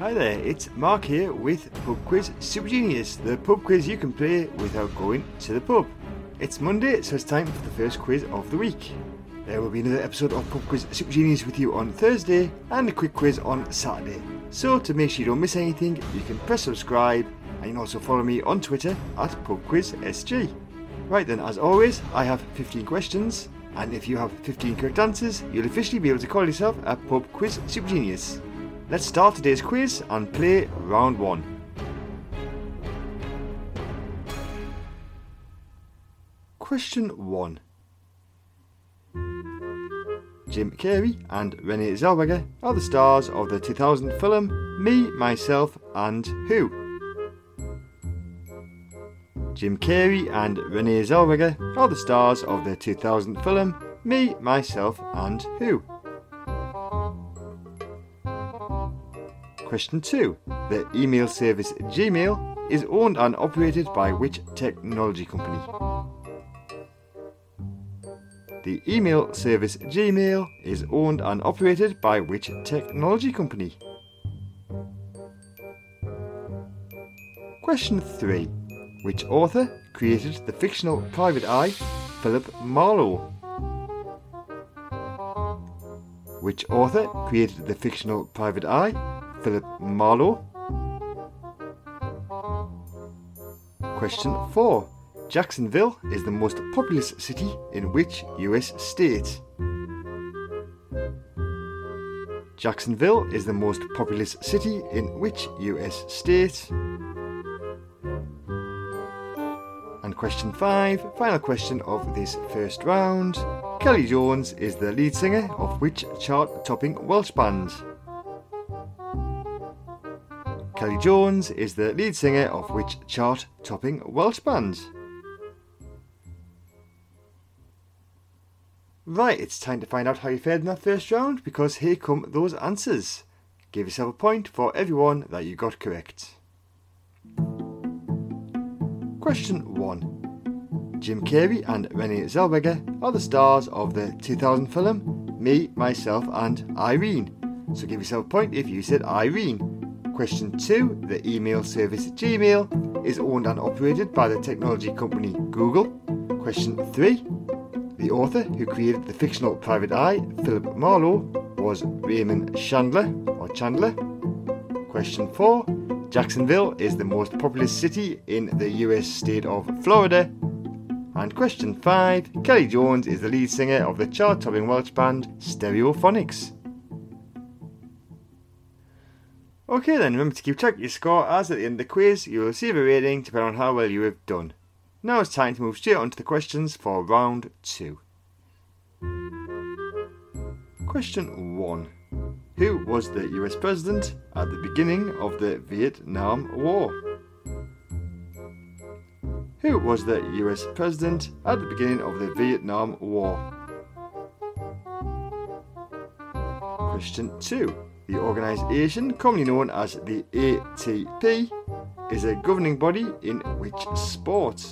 Hi there, it's Mark here with Pub Quiz Super Genius, the pub quiz you can play without going to the pub. It's Monday, so it's time for the first quiz of the week. There will be another episode of Pub Quiz Super Genius with you on Thursday and a quick quiz on Saturday. So to make sure you don't miss anything, you can press subscribe and you can also follow me on Twitter at PubQuizSG. Right then, as always, I have 15 questions, and if you have 15 correct answers, you'll officially be able to call yourself a Pub Quiz Super Genius. Let's start today's quiz and play round one. Question 1 Jim Carrey and Renee Zellweger are the stars of the 2000 film Me, Myself and Who. Jim Carrey and Renee Zellweger are the stars of the 2000 film Me, Myself and Who. Question 2. The email service Gmail is owned and operated by which technology company? The email service Gmail is owned and operated by which technology company? Question 3. Which author created the fictional private eye Philip Marlowe? Which author created the fictional private eye Philip Marlowe? Question 4. Jacksonville is the most populous city in which US state? Jacksonville is the most populous city in which US state? And question 5, final question of this first round. Kelly Jones is the lead singer of which chart topping Welsh band? Kelly Jones is the lead singer of which chart topping Welsh band? Right, it's time to find out how you fared in that first round because here come those answers. Give yourself a point for everyone that you got correct. Question 1. Jim Carrey and Renee Zellweger are the stars of the 2000 film Me, Myself and Irene. So give yourself a point if you said Irene. Question 2. The email service Gmail is owned and operated by the technology company Google. Question 3. The author who created the fictional private eye, Philip Marlowe, was Raymond Chandler or Chandler. Question 4. Jacksonville is the most populous city in the US state of Florida. And question 5. Kelly Jones is the lead singer of the chart topping Welsh band Stereophonics. Okay then, remember to keep track of your score as at the end of the quiz you will receive a rating depending on how well you have done. Now it's time to move straight on to the questions for round 2. Question 1. Who was the US President at the beginning of the Vietnam War? Who was the US President at the beginning of the Vietnam War? Question 2. The organisation, commonly known as the ATP, is a governing body in which sport?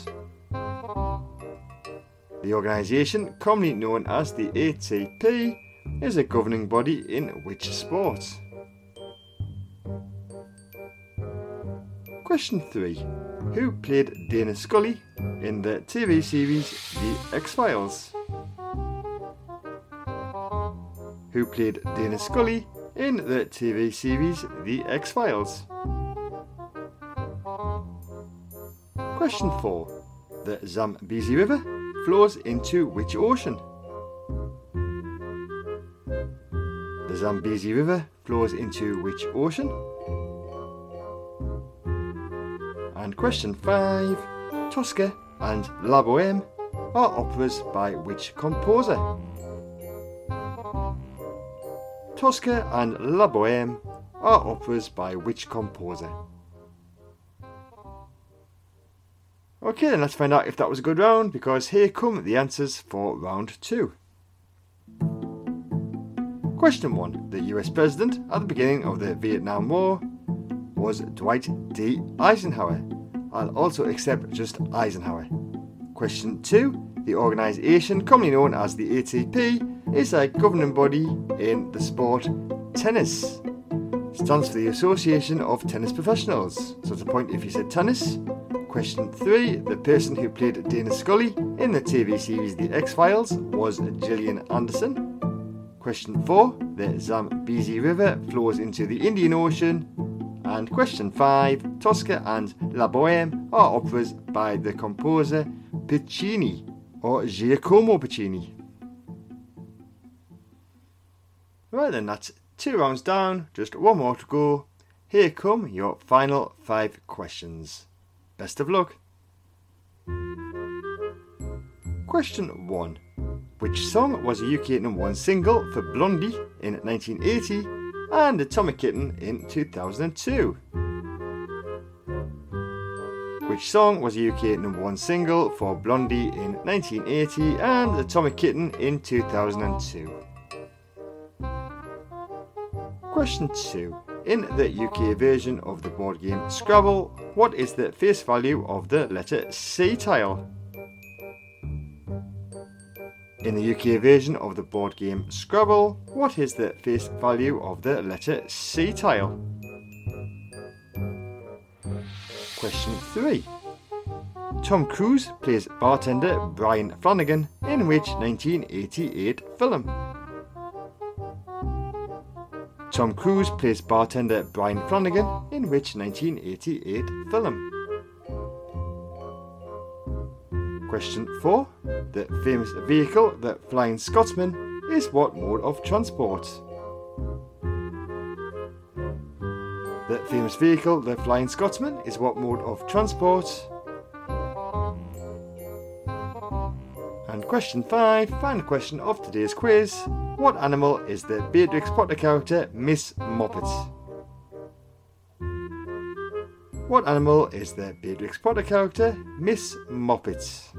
The organisation, commonly known as the ATP, is a governing body in which sport? Question 3. Who played Dana Scully in the TV series The X Files? Who played Dana Scully in the TV series The X Files? Question 4. The Zambezi River flows into which ocean? The Zambezi River flows into which ocean? And question 5. Tosca and La Boheme are operas by which composer? Tosca and La Boheme are operas by which composer? Okay, then let's find out if that was a good round because here come the answers for round two. Question 1. The US President at the beginning of the Vietnam War was Dwight D. Eisenhower. I'll also accept just Eisenhower. Question 2. The organisation, commonly known as the ATP, is a governing body in the sport tennis. stands for the Association of Tennis Professionals. So it's a point if you said tennis. Question 3. The person who played Dana Scully in the TV series The X Files was Gillian Anderson. Question 4. The Zambezi River flows into the Indian Ocean. And question 5. Tosca and La Boheme are operas by the composer Puccini or Giacomo Puccini. Right then, that's two rounds down, just one more to go. Here come your final five questions. Best of luck. Question 1. Which song was a UK number 1 single for Blondie in 1980 and Atomic Kitten in 2002? Which song was a UK number 1 single for Blondie in 1980 and Atomic Kitten in 2002? Question 2. In the UK version of the board game Scrabble, what is the face value of the letter C tile? In the UK version of the board game Scrabble, what is the face value of the letter C tile? Question 3. Tom Cruise plays bartender Brian Flanagan in which 1988 film? Tom Cruise plays bartender Brian Flanagan in which 1988 film? Question 4. The famous vehicle, the Flying Scotsman, is what mode of transport? The famous vehicle, the Flying Scotsman, is what mode of transport? Question 5, final question of today's quiz. What animal is the Beatrix Potter character Miss Moppet? What animal is the Beatrix Potter character Miss Moppet?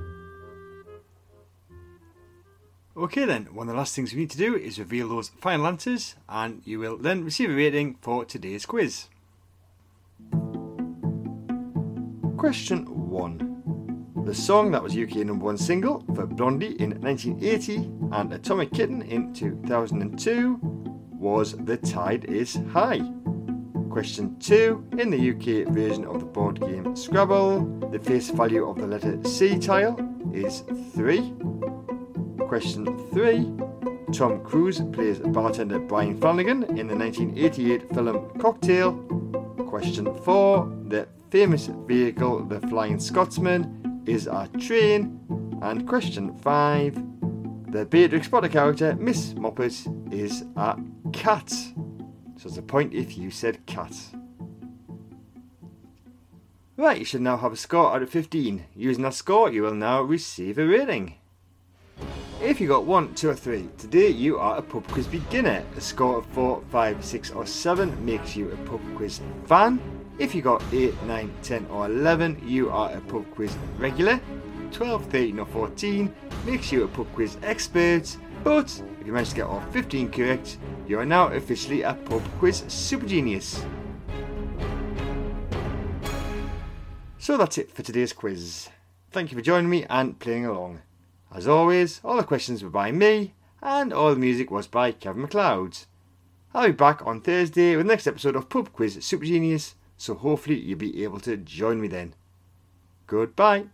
Okay then, one of the last things we need to do is reveal those final answers and you will then receive a rating for today's quiz. Question 1. The song that was UK number one single for Blondie in 1980 and Atomic Kitten in 2002 was The Tide Is High. Question 2. In the UK version of the board game Scrabble, the face value of the letter C tile is 3. Question 3. Tom Cruise plays bartender Brian Flanagan in the 1988 film Cocktail. Question 4. The famous vehicle, the Flying Scotsman, is a train. And question five the Beatrix Potter character, Miss Moppet, is a cat. So it's a point if you said cat. Right, you should now have a score out of 15. Using that score, you will now receive a rating. If you got 1, 2 or 3, today you are a pub quiz beginner. A score of 4, 5, 6 or 7 makes you a pub quiz fan. If you got 8, 9, 10 or 11, you are a pub quiz regular. 12, 13 or 14 makes you a pub quiz expert. But if you manage to get all 15 correct, you are now officially a pub quiz super genius. So that's it for today's quiz. Thank you for joining me and playing along. As always, all the questions were by me, and all the music was by Kevin MacLeod. I'll be back on Thursday with the next episode of Pub Quiz Super Genius so hopefully you'll be able to join me then. Goodbye.